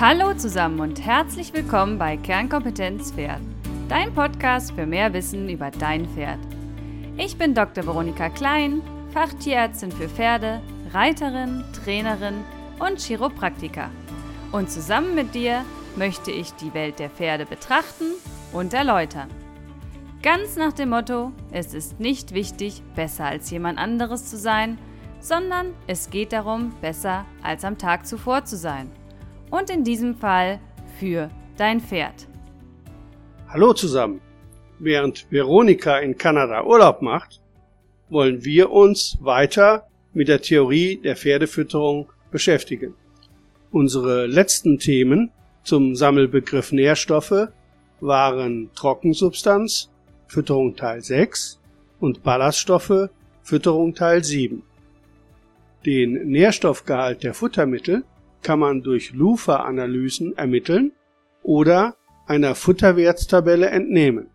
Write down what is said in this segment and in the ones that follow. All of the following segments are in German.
Hallo zusammen und herzlich willkommen bei Kernkompetenz Pferd, dein Podcast für mehr Wissen über dein Pferd. Ich bin Dr. Veronika Klein, Fachtierärztin für Pferde, Reiterin, Trainerin und Chiropraktiker. Und zusammen mit dir möchte ich die Welt der Pferde betrachten und erläutern. Ganz nach dem Motto, es ist nicht wichtig, besser als jemand anderes zu sein, sondern es geht darum, besser als am Tag zuvor zu sein. Und in diesem Fall für dein Pferd. Hallo zusammen. Während Veronika in Kanada Urlaub macht, wollen wir uns weiter mit der Theorie der Pferdefütterung beschäftigen. Unsere letzten Themen zum Sammelbegriff Nährstoffe waren Trockensubstanz, Fütterung Teil 6 und Ballaststoffe, Fütterung Teil 7. Den Nährstoffgehalt der Futtermittel kann man durch Lufa-Analysen ermitteln oder einer Futterwertstabelle entnehmen.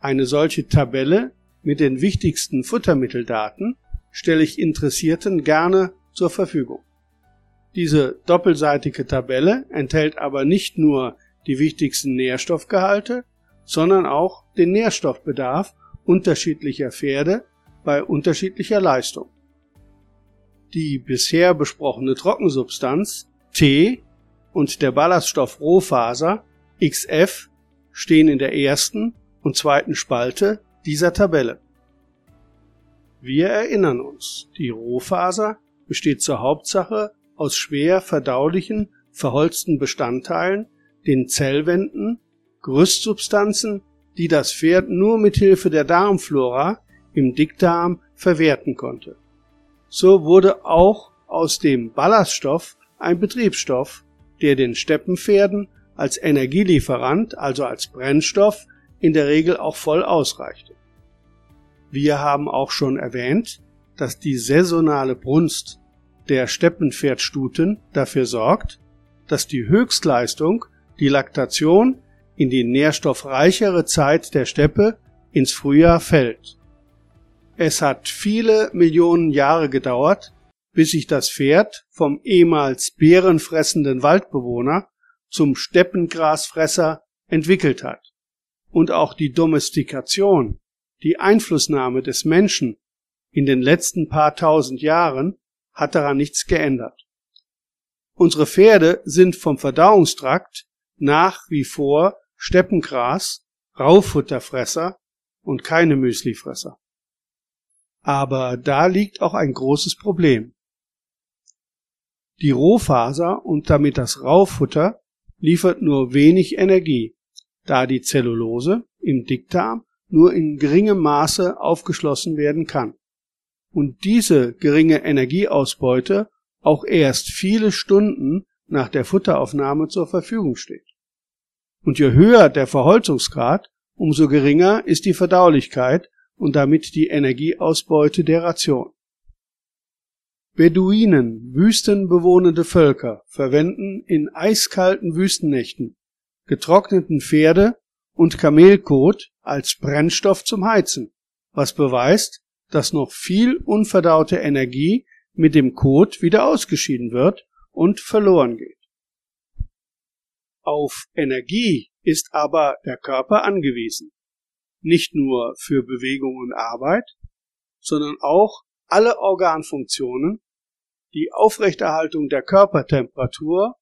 Eine solche Tabelle mit den wichtigsten Futtermitteldaten stelle ich Interessierten gerne zur Verfügung. Diese doppelseitige Tabelle enthält aber nicht nur die wichtigsten Nährstoffgehalte, sondern auch den Nährstoffbedarf unterschiedlicher Pferde bei unterschiedlicher Leistung. Die bisher besprochene Trockensubstanz T und der Ballaststoff Rohfaser XF stehen in der ersten und zweiten Spalte dieser Tabelle. Wir erinnern uns, die Rohfaser besteht zur Hauptsache aus schwer verdaulichen, verholzten Bestandteilen, den Zellwänden, Gerüstsubstanzen, die das Pferd nur mit Hilfe der Darmflora im Dickdarm verwerten konnte. So wurde auch aus dem Ballaststoff ein Betriebsstoff, der den Steppenpferden als Energielieferant, also als Brennstoff, in der Regel auch voll ausreichte. Wir haben auch schon erwähnt, dass die saisonale Brunst der Steppenpferdstuten dafür sorgt, dass die Höchstleistung, die Laktation, in die nährstoffreichere Zeit der Steppe ins Frühjahr fällt. Es hat viele Millionen Jahre gedauert, bis sich das Pferd vom ehemals beerenfressenden Waldbewohner zum Steppengrasfresser entwickelt hat. Und auch die Domestikation, die Einflussnahme des Menschen in den letzten paar tausend Jahren hat daran nichts geändert. Unsere Pferde sind vom Verdauungstrakt nach wie vor Steppengras, Raufutterfresser und keine Müslifresser. Aber da liegt auch ein großes Problem. Die Rohfaser und damit das Raufutter liefert nur wenig Energie, da die Zellulose im Dickdarm nur in geringem Maße aufgeschlossen werden kann und diese geringe Energieausbeute auch erst viele Stunden nach der Futteraufnahme zur Verfügung steht. Und je höher der Verholzungsgrad, umso geringer ist die Verdaulichkeit und damit die Energieausbeute der Ration. Beduinen, wüstenbewohnende Völker, verwenden in eiskalten Wüstennächten getrockneten Pferde und Kamelkot als Brennstoff zum Heizen, was beweist, dass noch viel unverdaute Energie mit dem Kot wieder ausgeschieden wird und verloren geht. Auf Energie ist aber der Körper angewiesen. Nicht nur für Bewegung und Arbeit, sondern auch alle Organfunktionen, die Aufrechterhaltung der Körpertemperatur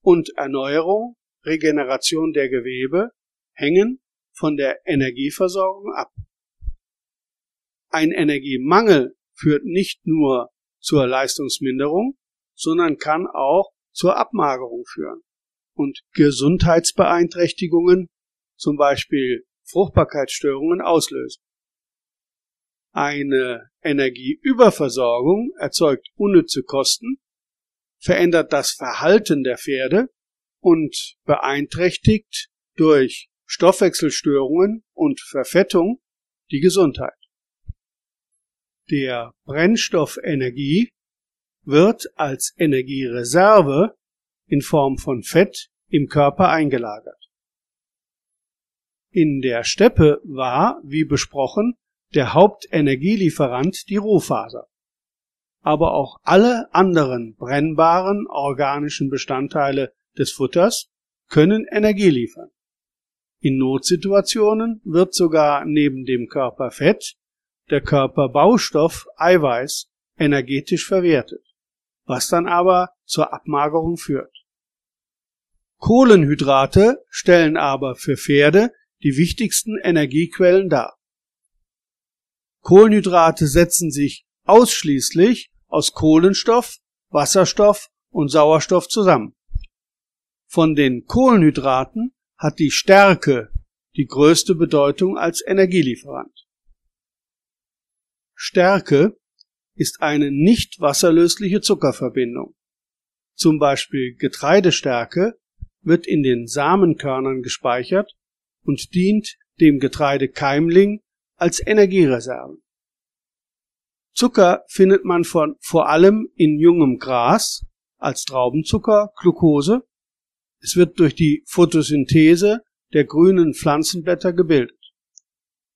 und Erneuerung, Regeneration der Gewebe hängen von der Energieversorgung ab. Ein Energiemangel führt nicht nur zur Leistungsminderung, sondern kann auch zur Abmagerung führen und Gesundheitsbeeinträchtigungen, zum Beispiel Fruchtbarkeitsstörungen, auslösen. Eine Energieüberversorgung erzeugt unnütze Kosten, verändert das Verhalten der Pferde und beeinträchtigt durch Stoffwechselstörungen und Verfettung die Gesundheit. Der Brennstoff Energie wird als Energiereserve in Form von Fett im Körper eingelagert. In der Steppe war, wie besprochen, der Hauptenergielieferant die Rohfaser. Aber auch alle anderen brennbaren organischen Bestandteile des Futters können Energie liefern. In Notsituationen wird sogar neben dem Körperfett der Körperbaustoff Eiweiß energetisch verwertet, was dann aber zur Abmagerung führt. Kohlenhydrate stellen aber für Pferde die wichtigsten Energiequellen dar. Kohlenhydrate setzen sich ausschließlich aus Kohlenstoff, Wasserstoff und Sauerstoff zusammen. Von den Kohlenhydraten hat die Stärke die größte Bedeutung als Energielieferant. Stärke ist eine nicht wasserlösliche Zuckerverbindung. Zum Beispiel Getreidestärke wird in den Samenkörnern gespeichert und dient dem Getreidekeimling als Energiereserve. Zucker findet man von, vor allem in jungem Gras als Traubenzucker, Glucose. Es wird durch die Photosynthese der grünen Pflanzenblätter gebildet.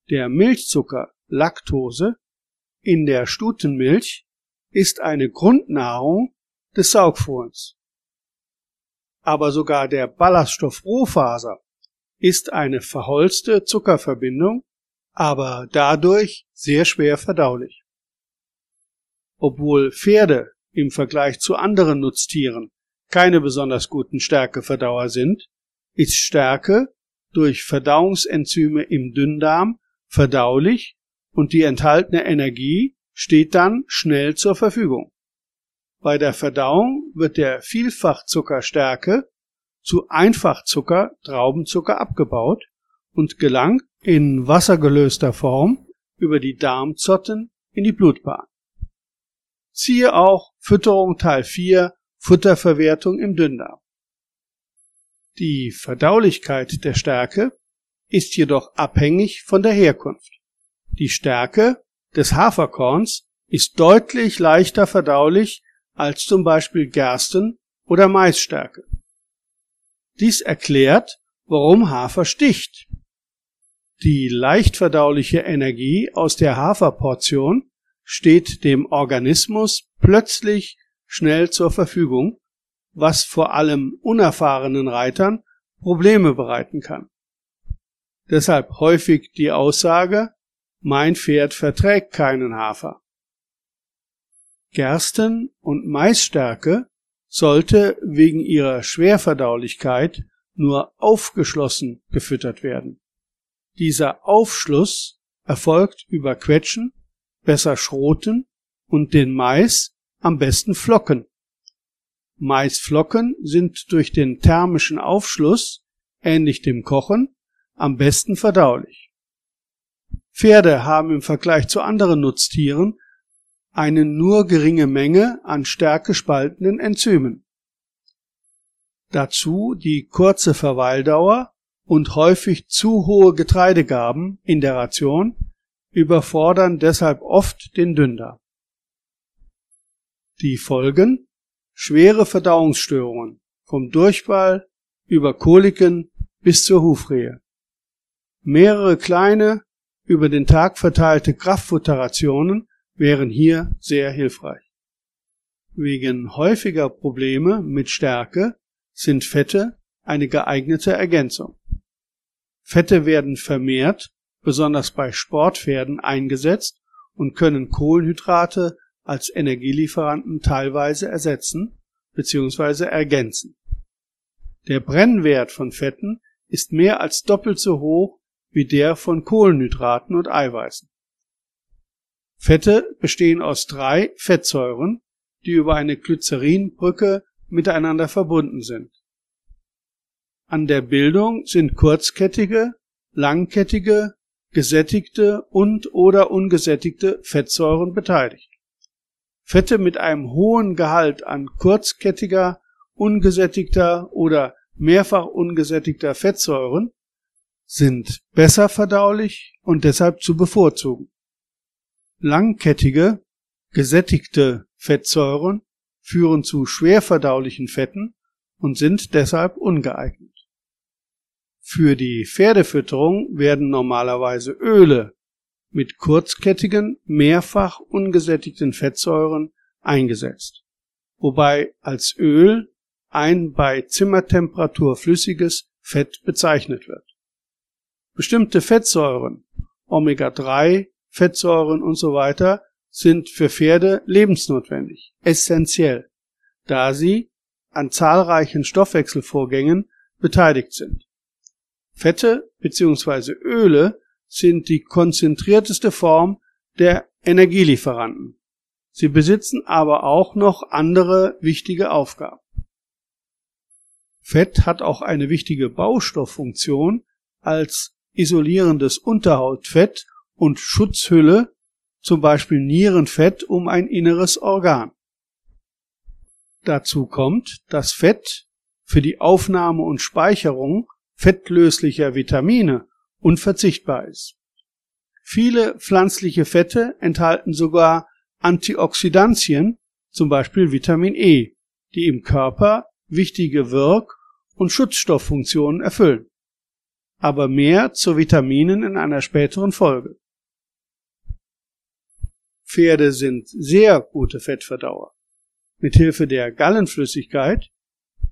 Der Milchzucker, Laktose, in der Stutenmilch ist eine Grundnahrung des Saugfohlens. Aber sogar der Ballaststoff Rohfaser ist eine verholzte Zuckerverbindung, aber dadurch sehr schwer verdaulich. Obwohl Pferde im Vergleich zu anderen Nutztieren keine besonders guten Stärkeverdauer sind, ist Stärke durch Verdauungsenzyme im Dünndarm verdaulich und die enthaltene Energie steht dann schnell zur Verfügung. Bei der Verdauung wird der Vielfachzucker Stärke zu Einfachzucker Traubenzucker abgebaut und gelangt in wassergelöster Form über die Darmzotten in die Blutbahn. Siehe auch Fütterung Teil 4 Futterverwertung im Dünndarm. Die Verdaulichkeit der Stärke ist jedoch abhängig von der Herkunft. Die Stärke des Haferkorns ist deutlich leichter verdaulich als zum Beispiel Gersten- oder Maisstärke. Dies erklärt, warum Hafer sticht. Die leicht verdauliche Energie aus der Haferportion steht dem Organismus plötzlich schnell zur Verfügung, was vor allem unerfahrenen Reitern Probleme bereiten kann. Deshalb häufig die Aussage, mein Pferd verträgt keinen Hafer. Gersten- und Maisstärke sollte wegen ihrer Schwerverdaulichkeit nur aufgeschlossen gefüttert werden. Dieser Aufschluss erfolgt über Quetschen besser schroten und den Mais am besten flocken. Maisflocken sind durch den thermischen Aufschluss, ähnlich dem Kochen, am besten verdaulich. Pferde haben im Vergleich zu anderen Nutztieren eine nur geringe Menge an stärke spaltenden Enzymen. Dazu die kurze Verweildauer und häufig zu hohe Getreidegaben in der Ration überfordern deshalb oft den Dünder. Die Folgen schwere Verdauungsstörungen vom Durchfall über Koliken bis zur Hufrehe. Mehrere kleine, über den Tag verteilte Kraftfutterrationen wären hier sehr hilfreich. Wegen häufiger Probleme mit Stärke sind Fette eine geeignete Ergänzung. Fette werden vermehrt besonders bei Sportpferden eingesetzt und können Kohlenhydrate als Energielieferanten teilweise ersetzen bzw. ergänzen. Der Brennwert von Fetten ist mehr als doppelt so hoch wie der von Kohlenhydraten und Eiweißen. Fette bestehen aus drei Fettsäuren, die über eine Glycerinbrücke miteinander verbunden sind. An der Bildung sind kurzkettige, langkettige gesättigte und oder ungesättigte Fettsäuren beteiligt. Fette mit einem hohen Gehalt an kurzkettiger, ungesättigter oder mehrfach ungesättigter Fettsäuren sind besser verdaulich und deshalb zu bevorzugen. Langkettige, gesättigte Fettsäuren führen zu schwer verdaulichen Fetten und sind deshalb ungeeignet. Für die Pferdefütterung werden normalerweise Öle mit kurzkettigen, mehrfach ungesättigten Fettsäuren eingesetzt, wobei als Öl ein bei Zimmertemperatur flüssiges Fett bezeichnet wird. Bestimmte Fettsäuren, Omega-3, Fettsäuren und so weiter, sind für Pferde lebensnotwendig, essentiell, da sie an zahlreichen Stoffwechselvorgängen beteiligt sind. Fette bzw. Öle sind die konzentrierteste Form der Energielieferanten. Sie besitzen aber auch noch andere wichtige Aufgaben. Fett hat auch eine wichtige Baustofffunktion als isolierendes Unterhautfett und Schutzhülle, zum Beispiel Nierenfett um ein inneres Organ. Dazu kommt, dass Fett für die Aufnahme und Speicherung fettlöslicher Vitamine unverzichtbar ist. Viele pflanzliche Fette enthalten sogar Antioxidantien, zum Beispiel Vitamin E, die im Körper wichtige Wirk- und Schutzstofffunktionen erfüllen. Aber mehr zu Vitaminen in einer späteren Folge. Pferde sind sehr gute Fettverdauer. Mithilfe der Gallenflüssigkeit,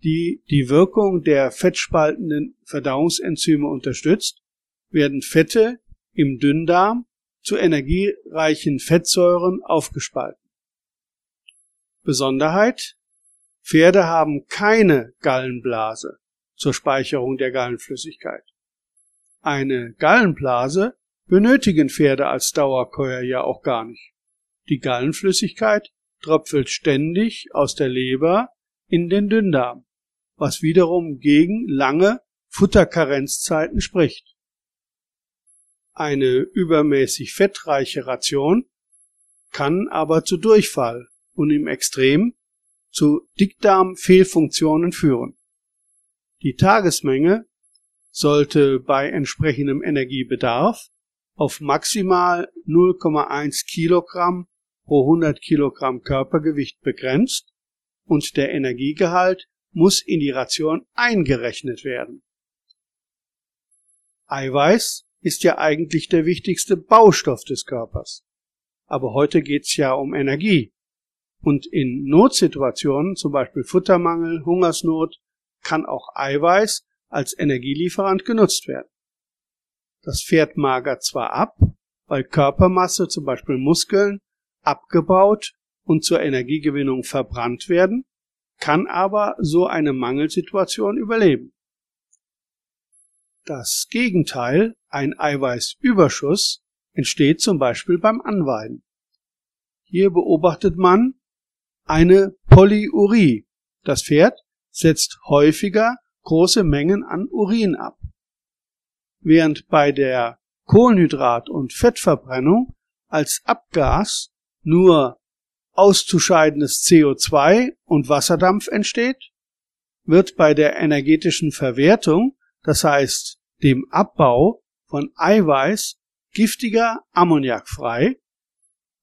die die Wirkung der fettspaltenden Verdauungsenzyme unterstützt, werden Fette im Dünndarm zu energiereichen Fettsäuren aufgespalten. Besonderheit Pferde haben keine Gallenblase zur Speicherung der Gallenflüssigkeit. Eine Gallenblase benötigen Pferde als Dauerkäuer ja auch gar nicht. Die Gallenflüssigkeit tröpfelt ständig aus der Leber in den Dünndarm, was wiederum gegen lange Futterkarenzzeiten spricht. Eine übermäßig fettreiche Ration kann aber zu Durchfall und im Extrem zu Dickdarmfehlfunktionen führen. Die Tagesmenge sollte bei entsprechendem Energiebedarf auf maximal 0,1 Kilogramm pro 100 Kilogramm Körpergewicht begrenzt und der Energiegehalt muss in die Ration eingerechnet werden. Eiweiß ist ja eigentlich der wichtigste Baustoff des Körpers. Aber heute geht's ja um Energie. Und in Notsituationen, zum Beispiel Futtermangel, Hungersnot, kann auch Eiweiß als Energielieferant genutzt werden. Das Pferd magert zwar ab, weil Körpermasse, zum Beispiel Muskeln, abgebaut und zur Energiegewinnung verbrannt werden, kann aber so eine Mangelsituation überleben. Das Gegenteil, ein Eiweißüberschuss, entsteht zum Beispiel beim Anweiden. Hier beobachtet man eine Polyurie. Das Pferd setzt häufiger große Mengen an Urin ab. Während bei der Kohlenhydrat- und Fettverbrennung als Abgas nur auszuscheidendes CO2 und Wasserdampf entsteht, wird bei der energetischen Verwertung, das heißt dem Abbau von Eiweiß giftiger Ammoniak frei,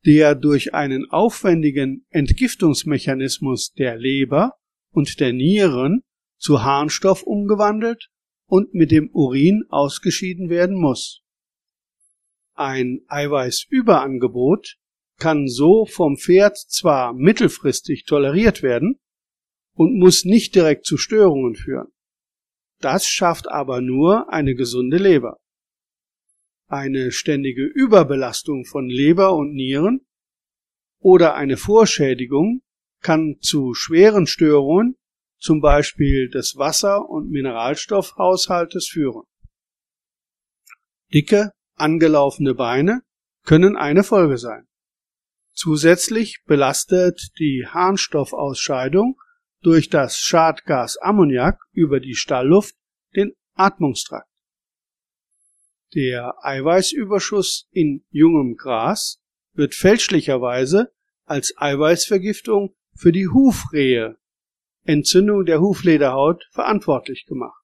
der durch einen aufwendigen Entgiftungsmechanismus der Leber und der Nieren zu Harnstoff umgewandelt und mit dem Urin ausgeschieden werden muss. Ein Eiweißüberangebot kann so vom Pferd zwar mittelfristig toleriert werden und muss nicht direkt zu Störungen führen. Das schafft aber nur eine gesunde Leber. Eine ständige Überbelastung von Leber und Nieren oder eine Vorschädigung kann zu schweren Störungen, zum Beispiel des Wasser- und Mineralstoffhaushaltes führen. Dicke, angelaufene Beine können eine Folge sein. Zusätzlich belastet die Harnstoffausscheidung durch das Schadgas Ammoniak über die Stallluft den Atmungstrakt. Der Eiweißüberschuss in jungem Gras wird fälschlicherweise als Eiweißvergiftung für die Hufrehe, Entzündung der Huflederhaut, verantwortlich gemacht.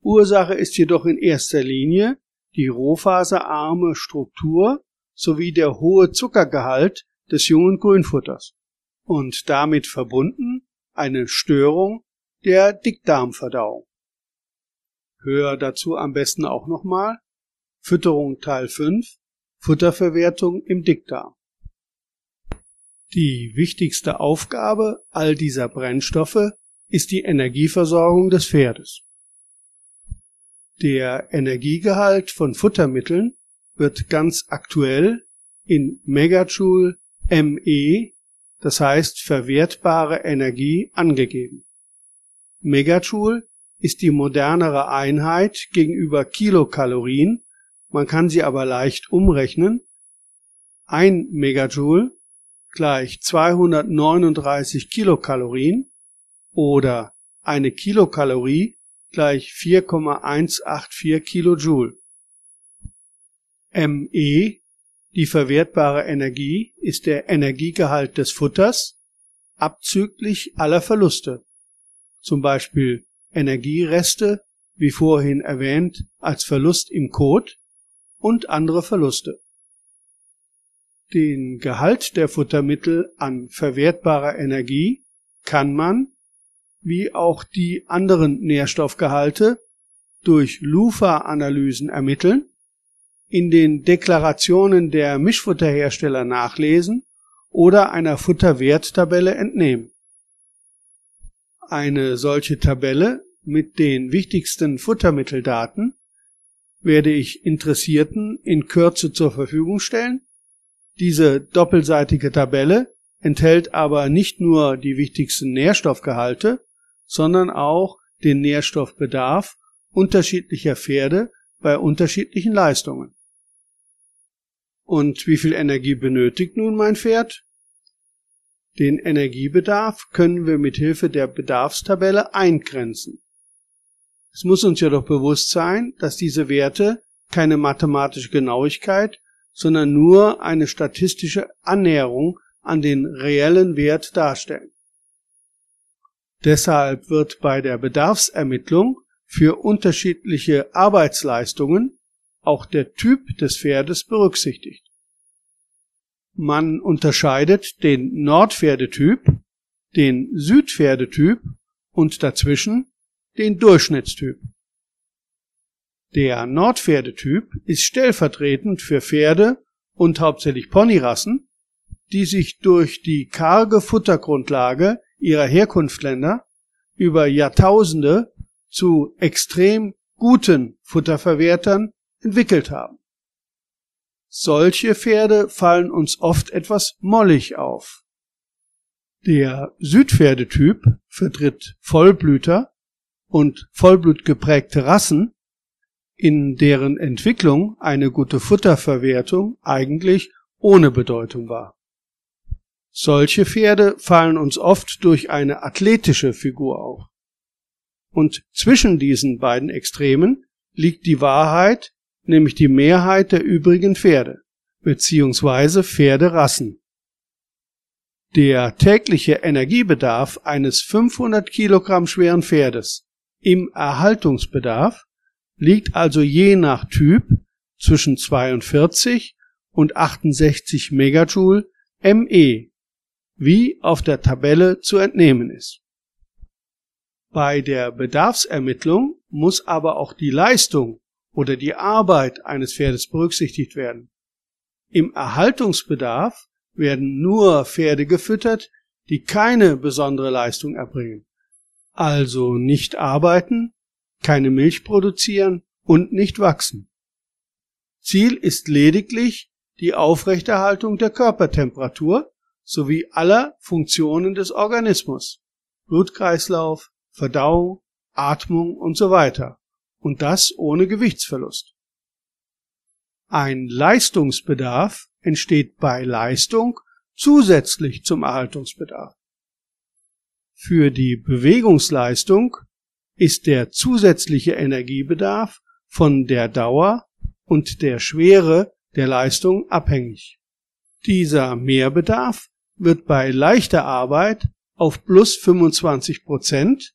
Ursache ist jedoch in erster Linie die rohfaserarme Struktur sowie der hohe Zuckergehalt des jungen Grünfutters und damit verbunden eine Störung der Dickdarmverdauung. Hör dazu am besten auch nochmal Fütterung Teil 5 Futterverwertung im Dickdarm. Die wichtigste Aufgabe all dieser Brennstoffe ist die Energieversorgung des Pferdes. Der Energiegehalt von Futtermitteln wird ganz aktuell in Megajoule ME, das heißt verwertbare Energie, angegeben. Megajoule ist die modernere Einheit gegenüber Kilokalorien, man kann sie aber leicht umrechnen. Ein Megajoule gleich 239 Kilokalorien oder eine Kilokalorie gleich 4,184 Kilojoule. ME, die verwertbare Energie, ist der Energiegehalt des Futters abzüglich aller Verluste, zum Beispiel Energiereste, wie vorhin erwähnt, als Verlust im Kot und andere Verluste. Den Gehalt der Futtermittel an verwertbarer Energie kann man wie auch die anderen Nährstoffgehalte durch LUFA-Analysen ermitteln, in den Deklarationen der Mischfutterhersteller nachlesen oder einer Futterwerttabelle entnehmen. Eine solche Tabelle mit den wichtigsten Futtermitteldaten werde ich Interessierten in Kürze zur Verfügung stellen. Diese doppelseitige Tabelle enthält aber nicht nur die wichtigsten Nährstoffgehalte, sondern auch den Nährstoffbedarf unterschiedlicher Pferde bei unterschiedlichen Leistungen. Und wie viel Energie benötigt nun mein Pferd? Den Energiebedarf können wir mit Hilfe der Bedarfstabelle eingrenzen. Es muss uns jedoch bewusst sein, dass diese Werte keine mathematische Genauigkeit, sondern nur eine statistische Annäherung an den reellen Wert darstellen. Deshalb wird bei der Bedarfsermittlung für unterschiedliche Arbeitsleistungen auch der Typ des Pferdes berücksichtigt. Man unterscheidet den Nordpferdetyp, den Südpferdetyp und dazwischen den Durchschnittstyp. Der Nordpferdetyp ist stellvertretend für Pferde und hauptsächlich Ponyrassen, die sich durch die karge Futtergrundlage ihrer Herkunftsländer über Jahrtausende zu extrem guten Futterverwertern entwickelt haben. Solche Pferde fallen uns oft etwas mollig auf. Der Südpferdetyp vertritt Vollblüter und vollblutgeprägte Rassen, in deren Entwicklung eine gute Futterverwertung eigentlich ohne Bedeutung war. Solche Pferde fallen uns oft durch eine athletische Figur auf. Und zwischen diesen beiden Extremen liegt die Wahrheit, nämlich die Mehrheit der übrigen Pferde, beziehungsweise Pferderassen. Der tägliche Energiebedarf eines 500 Kilogramm schweren Pferdes im Erhaltungsbedarf liegt also je nach Typ zwischen 42 und 68 Megajoule ME wie auf der Tabelle zu entnehmen ist. Bei der Bedarfsermittlung muss aber auch die Leistung oder die Arbeit eines Pferdes berücksichtigt werden. Im Erhaltungsbedarf werden nur Pferde gefüttert, die keine besondere Leistung erbringen, also nicht arbeiten, keine Milch produzieren und nicht wachsen. Ziel ist lediglich die Aufrechterhaltung der Körpertemperatur sowie aller Funktionen des Organismus, Blutkreislauf, Verdauung, Atmung und so weiter, und das ohne Gewichtsverlust. Ein Leistungsbedarf entsteht bei Leistung zusätzlich zum Erhaltungsbedarf. Für die Bewegungsleistung ist der zusätzliche Energiebedarf von der Dauer und der Schwere der Leistung abhängig. Dieser Mehrbedarf wird bei leichter Arbeit auf plus 25 Prozent,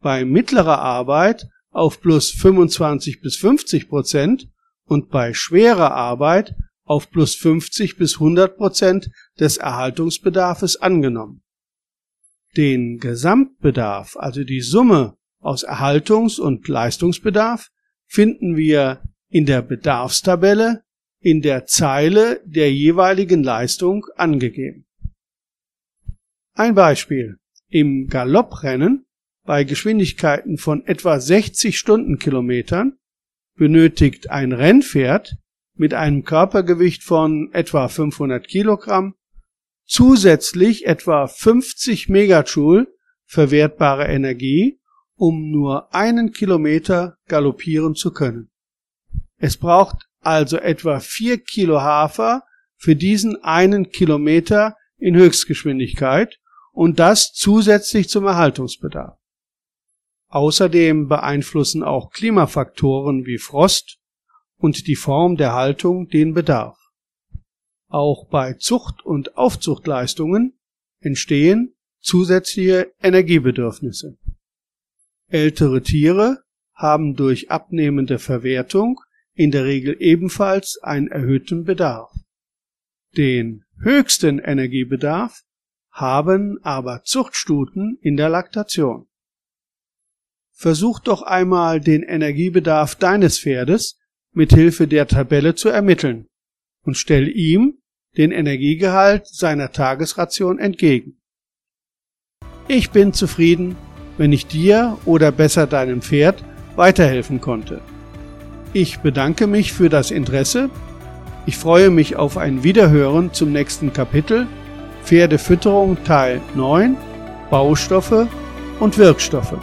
bei mittlerer Arbeit auf plus 25 bis 50 Prozent und bei schwerer Arbeit auf plus 50 bis 100 Prozent des Erhaltungsbedarfes angenommen. Den Gesamtbedarf, also die Summe aus Erhaltungs- und Leistungsbedarf, finden wir in der Bedarfstabelle in der Zeile der jeweiligen Leistung angegeben. Ein Beispiel. Im Galopprennen bei Geschwindigkeiten von etwa 60 Stundenkilometern benötigt ein Rennpferd mit einem Körpergewicht von etwa 500 Kilogramm zusätzlich etwa 50 Megajoule verwertbare Energie, um nur einen Kilometer galoppieren zu können. Es braucht also etwa 4 Kilo Hafer für diesen einen Kilometer in Höchstgeschwindigkeit und das zusätzlich zum Erhaltungsbedarf. Außerdem beeinflussen auch Klimafaktoren wie Frost und die Form der Haltung den Bedarf. Auch bei Zucht- und Aufzuchtleistungen entstehen zusätzliche Energiebedürfnisse. Ältere Tiere haben durch abnehmende Verwertung in der Regel ebenfalls einen erhöhten Bedarf. Den höchsten Energiebedarf haben aber Zuchtstuten in der Laktation. Versuch doch einmal den Energiebedarf deines Pferdes mit Hilfe der Tabelle zu ermitteln und stell ihm den Energiegehalt seiner Tagesration entgegen. Ich bin zufrieden, wenn ich dir oder besser deinem Pferd weiterhelfen konnte. Ich bedanke mich für das Interesse. Ich freue mich auf ein Wiederhören zum nächsten Kapitel Pferdefütterung Teil 9 Baustoffe und Wirkstoffe.